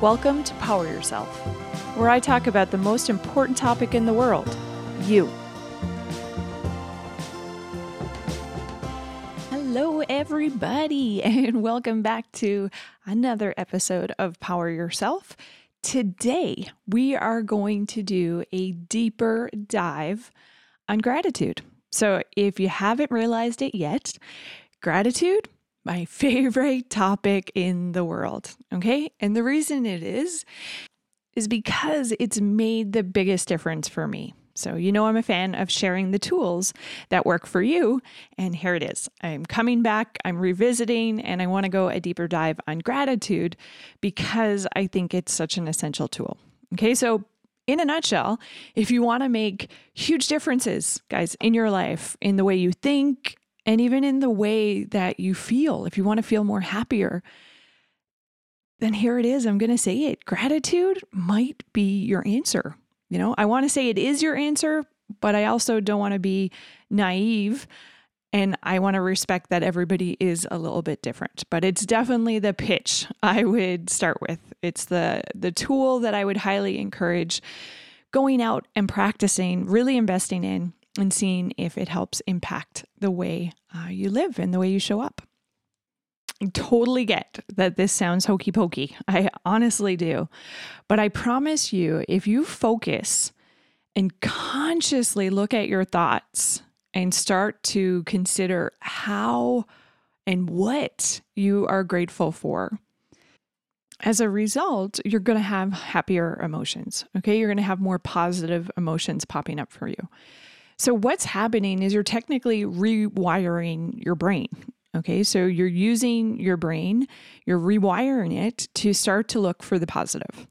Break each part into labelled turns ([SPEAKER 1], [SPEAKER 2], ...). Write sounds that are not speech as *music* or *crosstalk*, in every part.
[SPEAKER 1] Welcome to Power Yourself, where I talk about the most important topic in the world you. Hello, everybody, *laughs* and welcome back to another episode of Power Yourself. Today, we are going to do a deeper dive on gratitude. So, if you haven't realized it yet, gratitude my *laughs* favorite topic in the world. Okay. And the reason it is, is because it's made the biggest difference for me. So, you know, I'm a fan of sharing the tools that work for you. And here it is. I'm coming back, I'm revisiting, and I want to go a deeper dive on gratitude because I think it's such an essential tool. Okay. So, in a nutshell, if you want to make huge differences, guys, in your life, in the way you think, and even in the way that you feel. If you want to feel more happier, then here it is. I'm going to say it. Gratitude might be your answer. You know, I want to say it is your answer, but I also don't want to be naive and I want to respect that everybody is a little bit different. But it's definitely the pitch *laughs* I would start with. It's the the tool that I would highly encourage going out and practicing, really investing in and seeing if it helps impact the way uh, you live and the way you show up. I totally get that this sounds hokey pokey. *laughs* I honestly do. But I promise you, if you focus and consciously look at your thoughts and start to consider how and what you are grateful for, as a result, you're going to have happier emotions. Okay. You're going to have more positive emotions popping up for you. So, what's happening is you're technically rewiring your brain. Okay, so you're using your brain, you're rewiring it to start to look for the positive.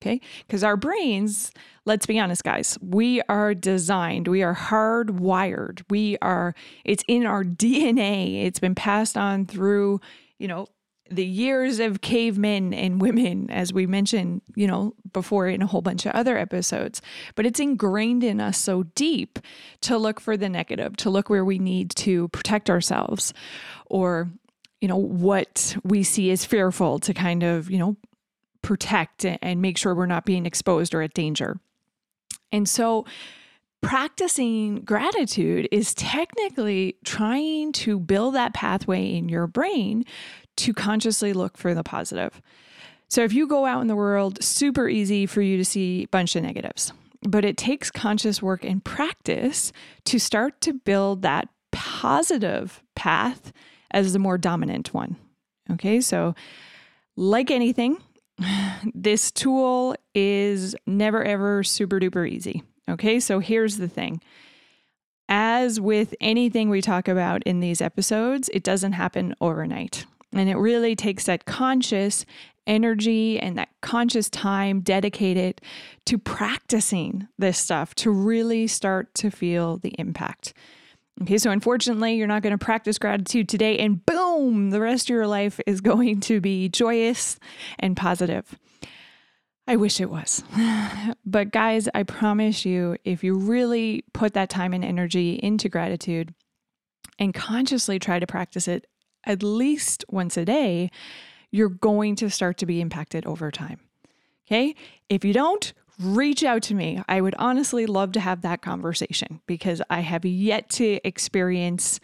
[SPEAKER 1] Okay, because our brains, let's be honest, guys, we are designed, we are hardwired, we are, it's in our *laughs* DNA, it's been passed on through, you know, the years of cavemen and women, as we mentioned, you know, before in a whole bunch of other episodes. But it's ingrained in us so deep to look for the negative, to look where we need to protect ourselves or, you know, what we see as fearful to kind of, you know, protect and make sure we're not being exposed or at danger. And so, practicing gratitude is technically trying to build that pathway in your brain to consciously look for the positive. So if you go out in the world, super easy for you to see a bunch of negatives. But it takes conscious work and practice to start to build that positive path as the more dominant one. Okay, so like anything, *sighs* this tool is never ever super duper easy. Okay, so here's the thing. As with anything we talk about in these episodes, it doesn't happen overnight. And it really takes that conscious energy and that conscious time dedicated to practicing this stuff to really start to feel the impact. Okay, so unfortunately, you're not going to practice gratitude today, and boom, the rest of your life is going to be joyous and positive. I wish it was. *laughs* but guys, I promise you, if you really put that time and energy into gratitude and consciously try to practice it at least once a day, you're going to start to be impacted over time. Okay. If you don't, reach out to me. I would honestly love to have that conversation because I have yet to experience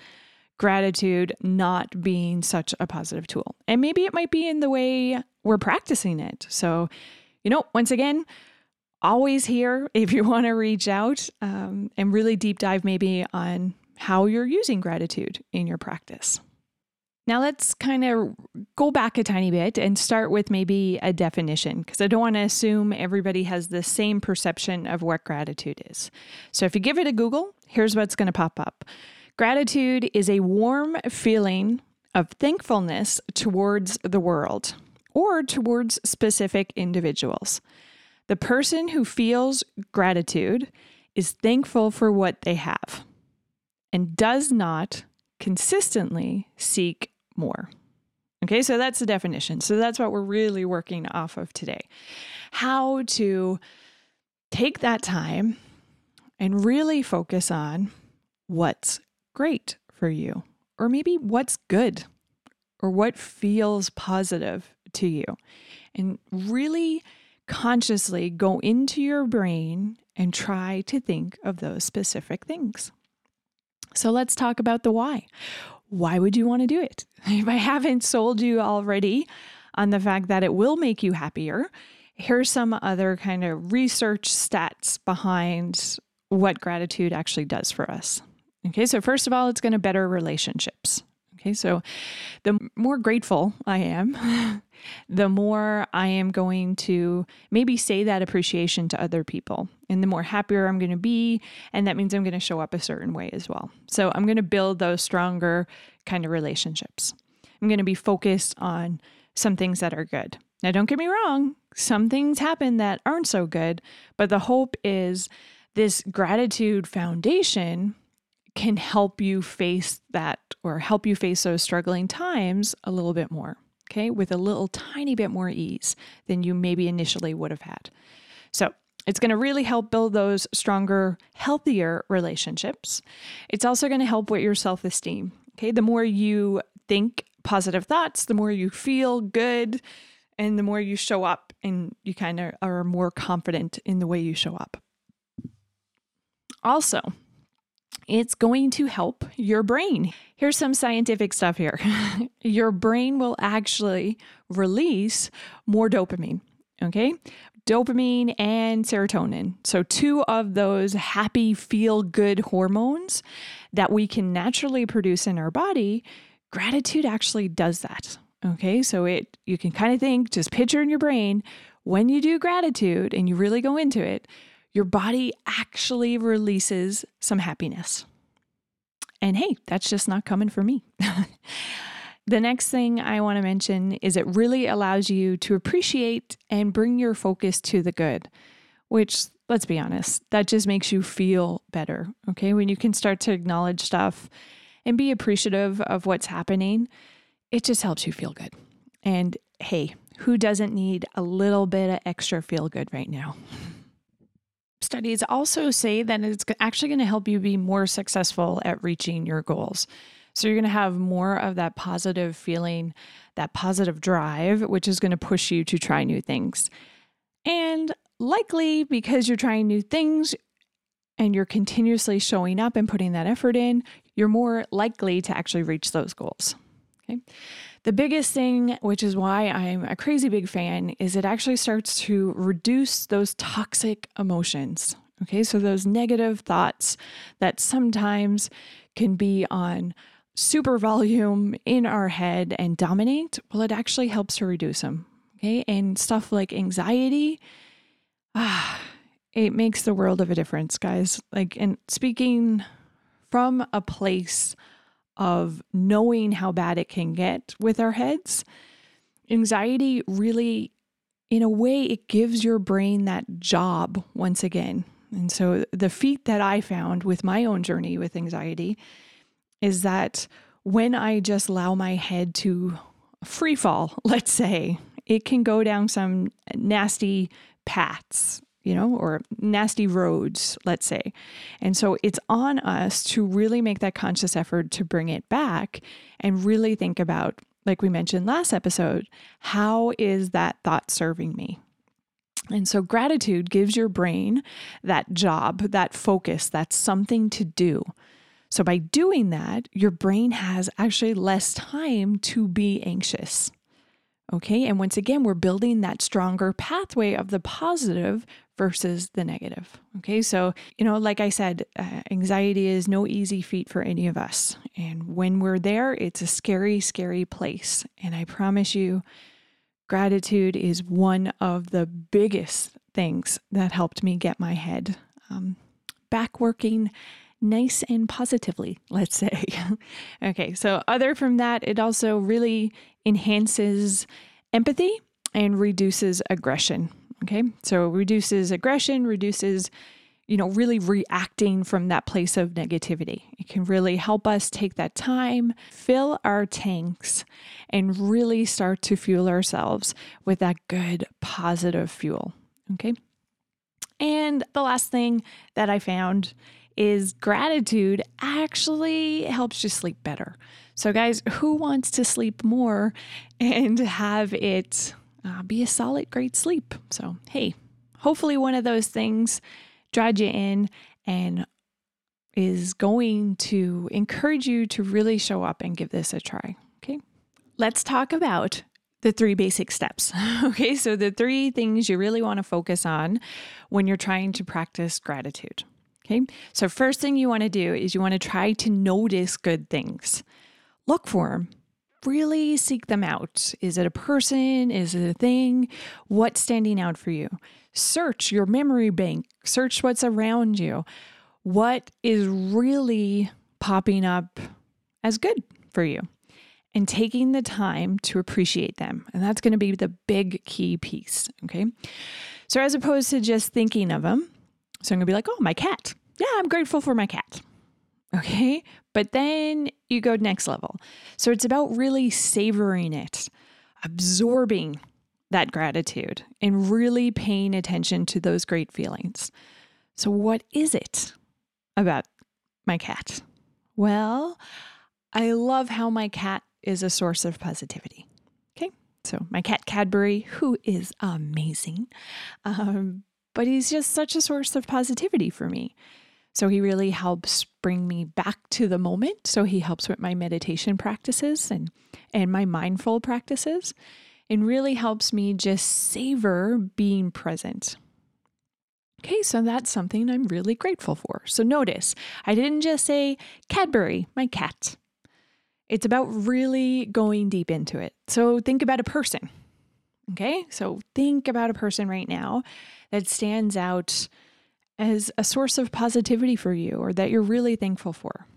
[SPEAKER 1] gratitude not being such a positive tool. And maybe it might be in the way we're practicing it. So, you know, once again, always here *laughs* if you want to reach out um, and really deep dive maybe on how you're using gratitude in your practice. Now let's kind of go back a tiny bit and start with maybe a definition because I don't want to assume everybody has the same perception of what gratitude is. So if you give it a Google, here's what's going to pop up. Gratitude is a warm feeling of thankfulness towards the world or towards specific individuals. The person who feels gratitude is thankful for what they have and does not consistently seek more. Okay, so that's the definition. So that's what we're really working off of today. How to take that time and really focus on what's great for you, or maybe what's good, or what feels positive to you. And really consciously go into your brain and try to think of those specific things. So let's talk about the why. Why would you want to do it? *laughs* If I haven't sold you already on the fact that it will make you happier, here's some other kind of research stats behind what gratitude actually does for us. Okay, so first of all, it's going to better relationships. Okay, so the more grateful I am, *laughs* the more I am going to maybe say that appreciation to other people. And the more happier I'm going to be. And that means I'm going to show up a certain way as well. So I'm going to build those stronger kind of relationships. I'm going to be focused on some things that are good. Now, don't get me wrong, some things happen that aren't so good, but the hope is this gratitude foundation can help you face that or help you face those struggling times a little bit more, okay, with a little tiny bit more ease than you maybe initially would have had. So, it's going to really help build those stronger, healthier relationships. It's also going to help with your self esteem. Okay. The more you think positive thoughts, the more you feel good, and the more you show up and you kind of are more confident in the way you show up. Also, it's going to help your brain. Here's some scientific stuff here. *laughs* your brain will actually release more dopamine, okay? Dopamine and serotonin. So, two of those happy, feel good hormones that we can naturally produce in our body. Gratitude actually does that. Okay, so it you can kind of think, just picture in your brain when you do gratitude and you really go into it, your body actually releases some happiness. And hey, that's just not coming for me. *laughs* the next thing I want to mention is it really allows you to appreciate and bring your focus to the good, which, let's be honest, that just makes you feel better. Okay, when you can start to acknowledge stuff and be appreciative of what's happening, it just helps you feel good. And hey, who doesn't need a little bit of extra feel good right now? *laughs* Studies also say that it's actually going to help you be more successful at reaching your goals. So you're going to have more of that positive feeling, that positive drive, which is going to push you to try new things. And likely because you're trying new things and you're continuously showing up and putting that effort in, you're more likely to actually reach those goals. Okay. The biggest thing, which is why I'm a crazy big fan, is it actually starts to reduce those toxic emotions. Okay. So those negative thoughts that sometimes can be on super volume in our head and dominate, well, it actually helps to reduce them. Okay. And stuff like anxiety, ah, it makes the world of a difference, guys. Like, and speaking from a place of knowing how bad it can get with our heads, anxiety really, in a way, it gives your brain that job once again. And so, the feat that I found with my own journey with anxiety is that when I just allow my head to free fall, *laughs* let's say, it can go down some nasty paths you know, or nasty roads, let's say. And so it's on us to really make that conscious effort to bring it back and really think about, like we mentioned last episode, how is that thought serving me? And so gratitude gives your brain that job, that focus, that something to do. So by doing that, your brain has actually less time to be anxious. Okay. And once again, we're building that stronger pathway of the positive versus the negative. Okay. So, you know, like I said, uh, anxiety is no easy feat for any of us. And when we're there, it's a scary, scary place. And I promise you, gratitude is one of the biggest things that helped me get my head um, back working nice and positively, let's say. *laughs* okay, so other from that, it also really enhances empathy and reduces aggression. Okay. So reduces aggression, reduces, you know, really reacting from that place of negativity. It can really help us take that time, fill our tanks, and really start to fuel ourselves with that good, positive fuel. Okay. And the last thing that I found is gratitude actually helps you sleep better. So, guys, who wants to sleep more and have it uh, be a solid, great sleep? So, hey, hopefully one of those things draws you in and is going to encourage you to really show up and give this a try. Okay. Let's talk about the three basic steps. *laughs* okay. So, the three things you really want to focus on when you're trying to practice gratitude. Okay. So, first thing you want to do is you want to try to notice good things. Look for them. Really seek them out. Is it a person? Is it a thing? What's standing out for you? Search your memory bank, search what's around you. What is really popping up as good for you? And taking the time to appreciate them. And that's going to be the big key piece. Okay. So, as opposed to just thinking of them, so I'm going to be like, oh, my cat. Yeah, I'm grateful for my cat. Okay. But then you go next level. So it's about really savoring it, absorbing that gratitude, and really paying attention to those great feelings. So, what is it about my cat? Well, I love how my cat is a source of positivity. Okay. So, my cat Cadbury, who is amazing, um, but he's just such a source of positivity for me. So he really helps bring me back to the moment. So he helps with my meditation practices and and my mindful practices and really helps me just savor being present. Okay, so that's something I'm really grateful for. So notice, I didn't just say Cadbury, my cat. It's about really going deep into it. So think about a person. Okay, so think about a person right now that stands out as a source of positivity for you or that you're really thankful for.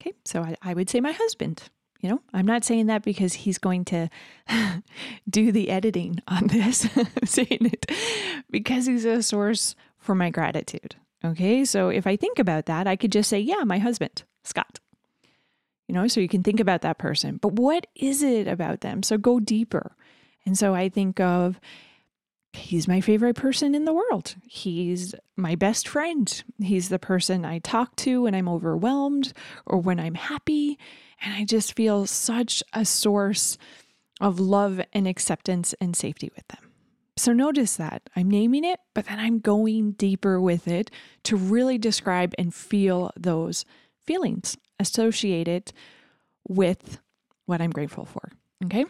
[SPEAKER 1] Okay, so I, I would say my husband. You know, I'm not saying that because he's going to *laughs* do the editing on this. *laughs* I'm saying it because he's a source for my gratitude. Okay, so if I think about that, I could just say, yeah, my husband, Scott. You know, so you can think about that person. But what is it about them? So go deeper. And so I think of he's my favorite person in the world. He's my best friend. He's the person I talk to when I'm overwhelmed or when I'm happy. And I just feel such a source of love and acceptance and safety with them. So notice that I'm naming it, but then I'm going deeper with it to really describe and feel those feelings associated with what I'm grateful for. Okay.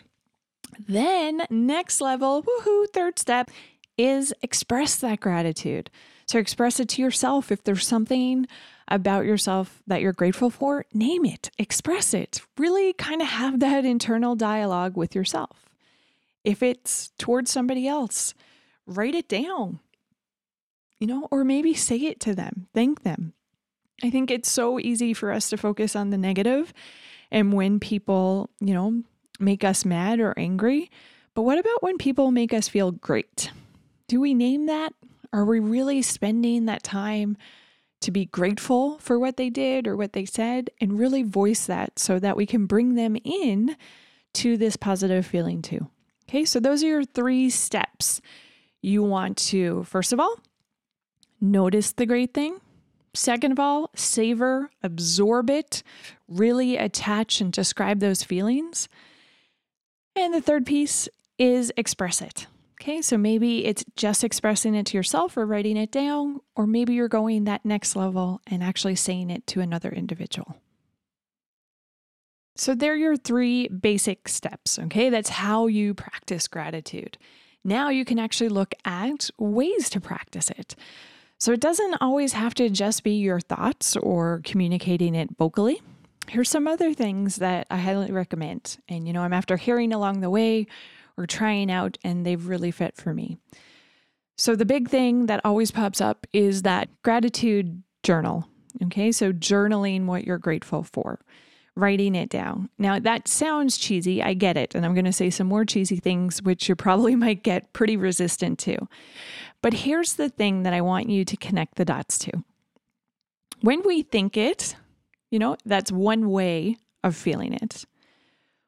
[SPEAKER 1] Then, next level, woohoo, third step is express that gratitude. So, express it to yourself. If there's something about yourself that you're grateful for, name it, express it. Really kind of have that internal dialogue with yourself. If it's towards somebody else, write it down, you know, or maybe say it to them, thank them. I think it's so easy for us to focus on the negative, And when people, you know, make us mad or angry. But what about when people make us feel great? Do we name that? Are we really spending that time to be grateful for what they did or what they said and really voice that so that we can bring them in to this positive feeling too? Okay, so those are your three steps. You want to, first of all, notice the great thing. Second of all, savor, absorb it, really attach and describe those feelings. And the third piece is express it. Okay, so maybe it's just expressing it to yourself or writing it down, or maybe you're going that next level and actually saying it to another individual. So, there are your three basic steps. Okay, that's how you practice gratitude. Now you can actually look at ways to practice it. So, it doesn't always have to just be your thoughts or communicating it vocally here's some other things that I highly recommend. And, you know, I'm after hearing along the way or trying out, and they've really fit for me. So, the big thing that always pops up is that gratitude journal. Okay. So, journaling what you're grateful for, writing it down. Now, that sounds cheesy. I get it. And I'm going to say some more cheesy things, which you probably *laughs* might get pretty resistant to. But here's the thing that I want you to connect the dots to. When we think it, you know, that's one way of feeling it.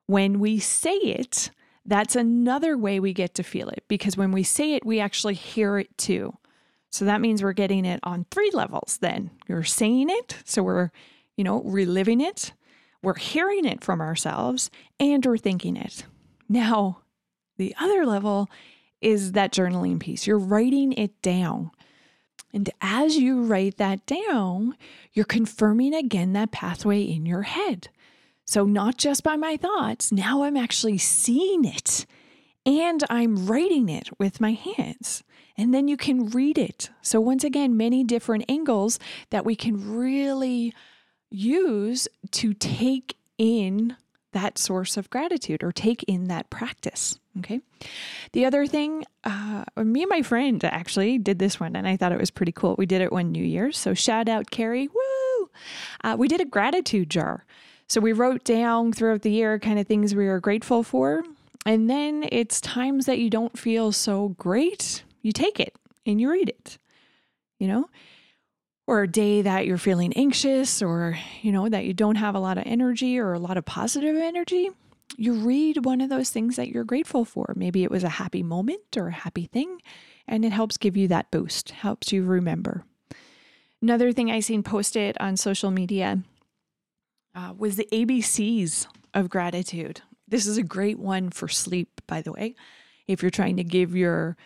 [SPEAKER 1] When we say it, that's another way we get to feel it because when we say it, we actually hear it too. So that means we're getting it on three levels then. You're saying it, so we're, you know, reliving it, we're hearing it from ourselves, and we're thinking it. Now, the other level is that journaling piece. You're writing it down. And as you write that down, you're confirming again that pathway in your head. So, not just by my thoughts, now I'm actually seeing it and I'm writing it with my hands. And then you can read it. So, once again, many different angles that we can really use to take in that source of gratitude or take in that practice. Okay. The other thing, uh, me and my friend actually did this one and I thought it was pretty cool. We did it one New Year's. So shout out, Carrie. Woo! Uh, we did a gratitude jar. So we wrote down throughout the year kind of things we were grateful for. And then it's times that you don't feel so great, you take it and you read it, you know? Or a day that you're feeling anxious or, you know, that you don't have a lot of energy or a lot of positive energy, you read one of those things that you're grateful for. Maybe it was a happy moment or a happy thing, and it helps give you that boost, helps you remember. Another thing I seen posted on social media uh, was the ABCs of gratitude. This is a great one for sleep, by the way. If you're trying to give your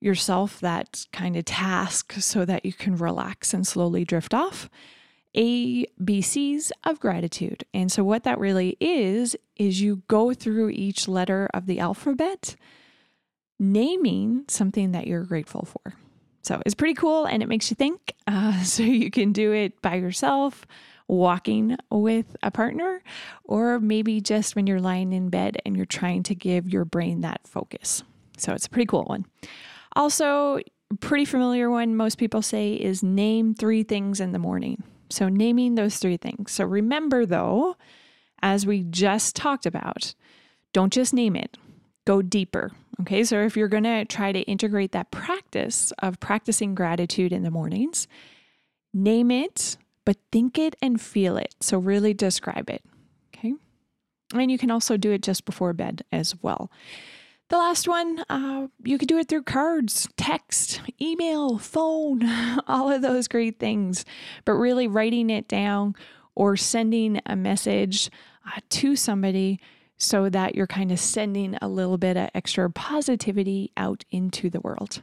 [SPEAKER 1] yourself that kind of task so that you can relax and slowly drift off. ABCs of gratitude. And so, what that really is, is you go through each letter of the alphabet, naming something that you're grateful for. So, it's pretty cool and it makes you think. Uh, *laughs* so, you can do it by yourself walking with a partner, or maybe just when you're lying in bed and you're trying to give your brain that focus. So it's a pretty cool one. Also, pretty familiar one most people say is name three things in the morning. So naming those three things. So remember though, as we just talked about, don't just name it. Go deeper. Okay, so if you're to try to integrate that practice of practicing gratitude in the mornings, name it but think it and feel it. So, really describe it. Okay. And you can also do it just before bed as well. The last one, uh, you could do it through cards, text, email, phone, *laughs* all of those great things. But really writing it down or sending a message uh, to somebody so that you're kind of sending a little bit of extra positivity out into the world.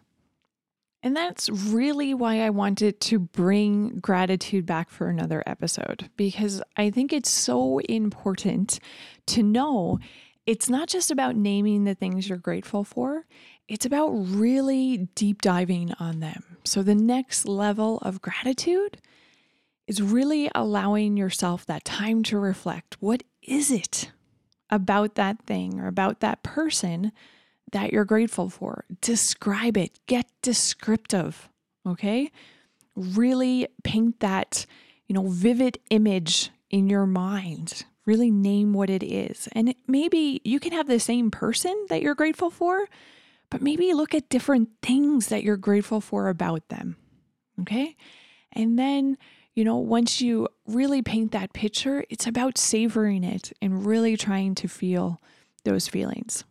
[SPEAKER 1] And that's really why I wanted to bring gratitude back for another episode, because I think it's so important to know it's not just about naming the things you're grateful for, it's about really deep diving on them. So, the next level of gratitude is really allowing yourself that time to reflect. What is it about that thing or about that person that you're grateful for. Describe it, get descriptive, okay? Really paint that, you know, vivid image in your mind. Really name what it is. And maybe you can have the same person that you're grateful for, but maybe look at different things that you're grateful for about them. Okay? And then, you know, once you really paint that picture, it's about savoring it and really trying to feel those feelings.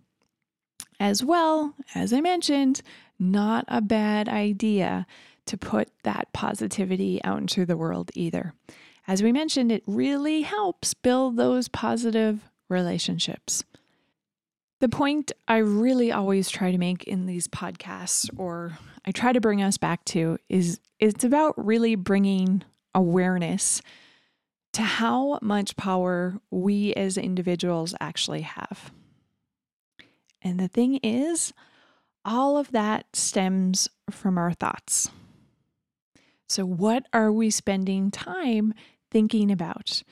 [SPEAKER 1] As well, as I mentioned, not a bad idea to put that positivity out into the world either. As we mentioned, it really helps build those positive relationships. The point I really always try to make in these podcasts, or I try to bring us back to, is it's about really bringing awareness to how much power we as individuals actually have. And the thing is, all of that stems from our thoughts. So, what are we spending time thinking about?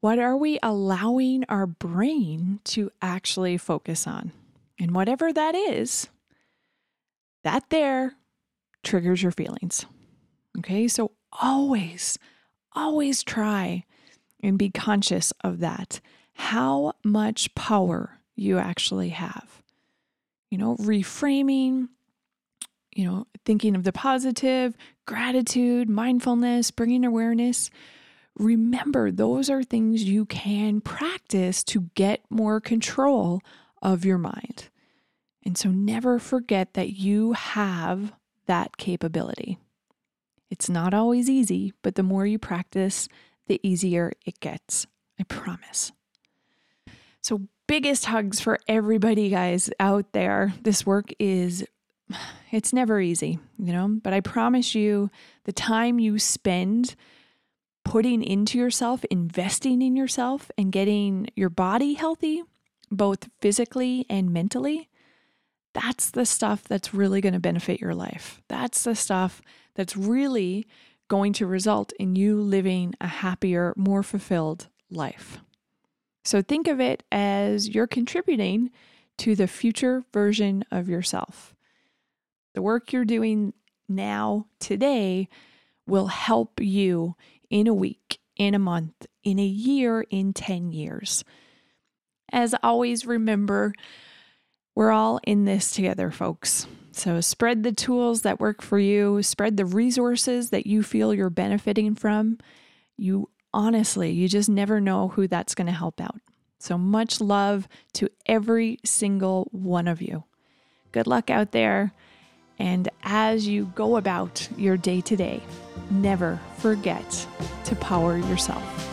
[SPEAKER 1] What are we allowing our brain to actually focus on? And whatever that is, that there triggers your feelings. Okay, so always, always try and be conscious of that. How much power you actually have you know, reframing, you know, thinking of the positive, gratitude, mindfulness, bringing awareness. Remember, those are things you can practice to get more control of your mind. And so never forget that you have that capability. It's not always easy, but the more you practice, the easier it gets. I promise. So, biggest hugs for everybody, guys, out there. This work is, *sighs* it's never easy, you know, but I promise you the time you spend putting into yourself, investing in yourself, and getting your body healthy, both physically and mentally, that's the stuff that's really going to benefit your life. That's the stuff that's really going to result in you living a happier, more fulfilled life. So think of it as you're contributing to the future version of yourself. The work you're doing now, today, will help you in a week, in a month, in a year, in 10 years. As always, remember, we're all in this together, folks. So spread the tools that work for you, spread the resources that you feel you're benefiting from. You honestly, you just never know who that's going to help out. So much love to every single one of you. Good luck out there. And as you go about your day to day, never forget to power yourself.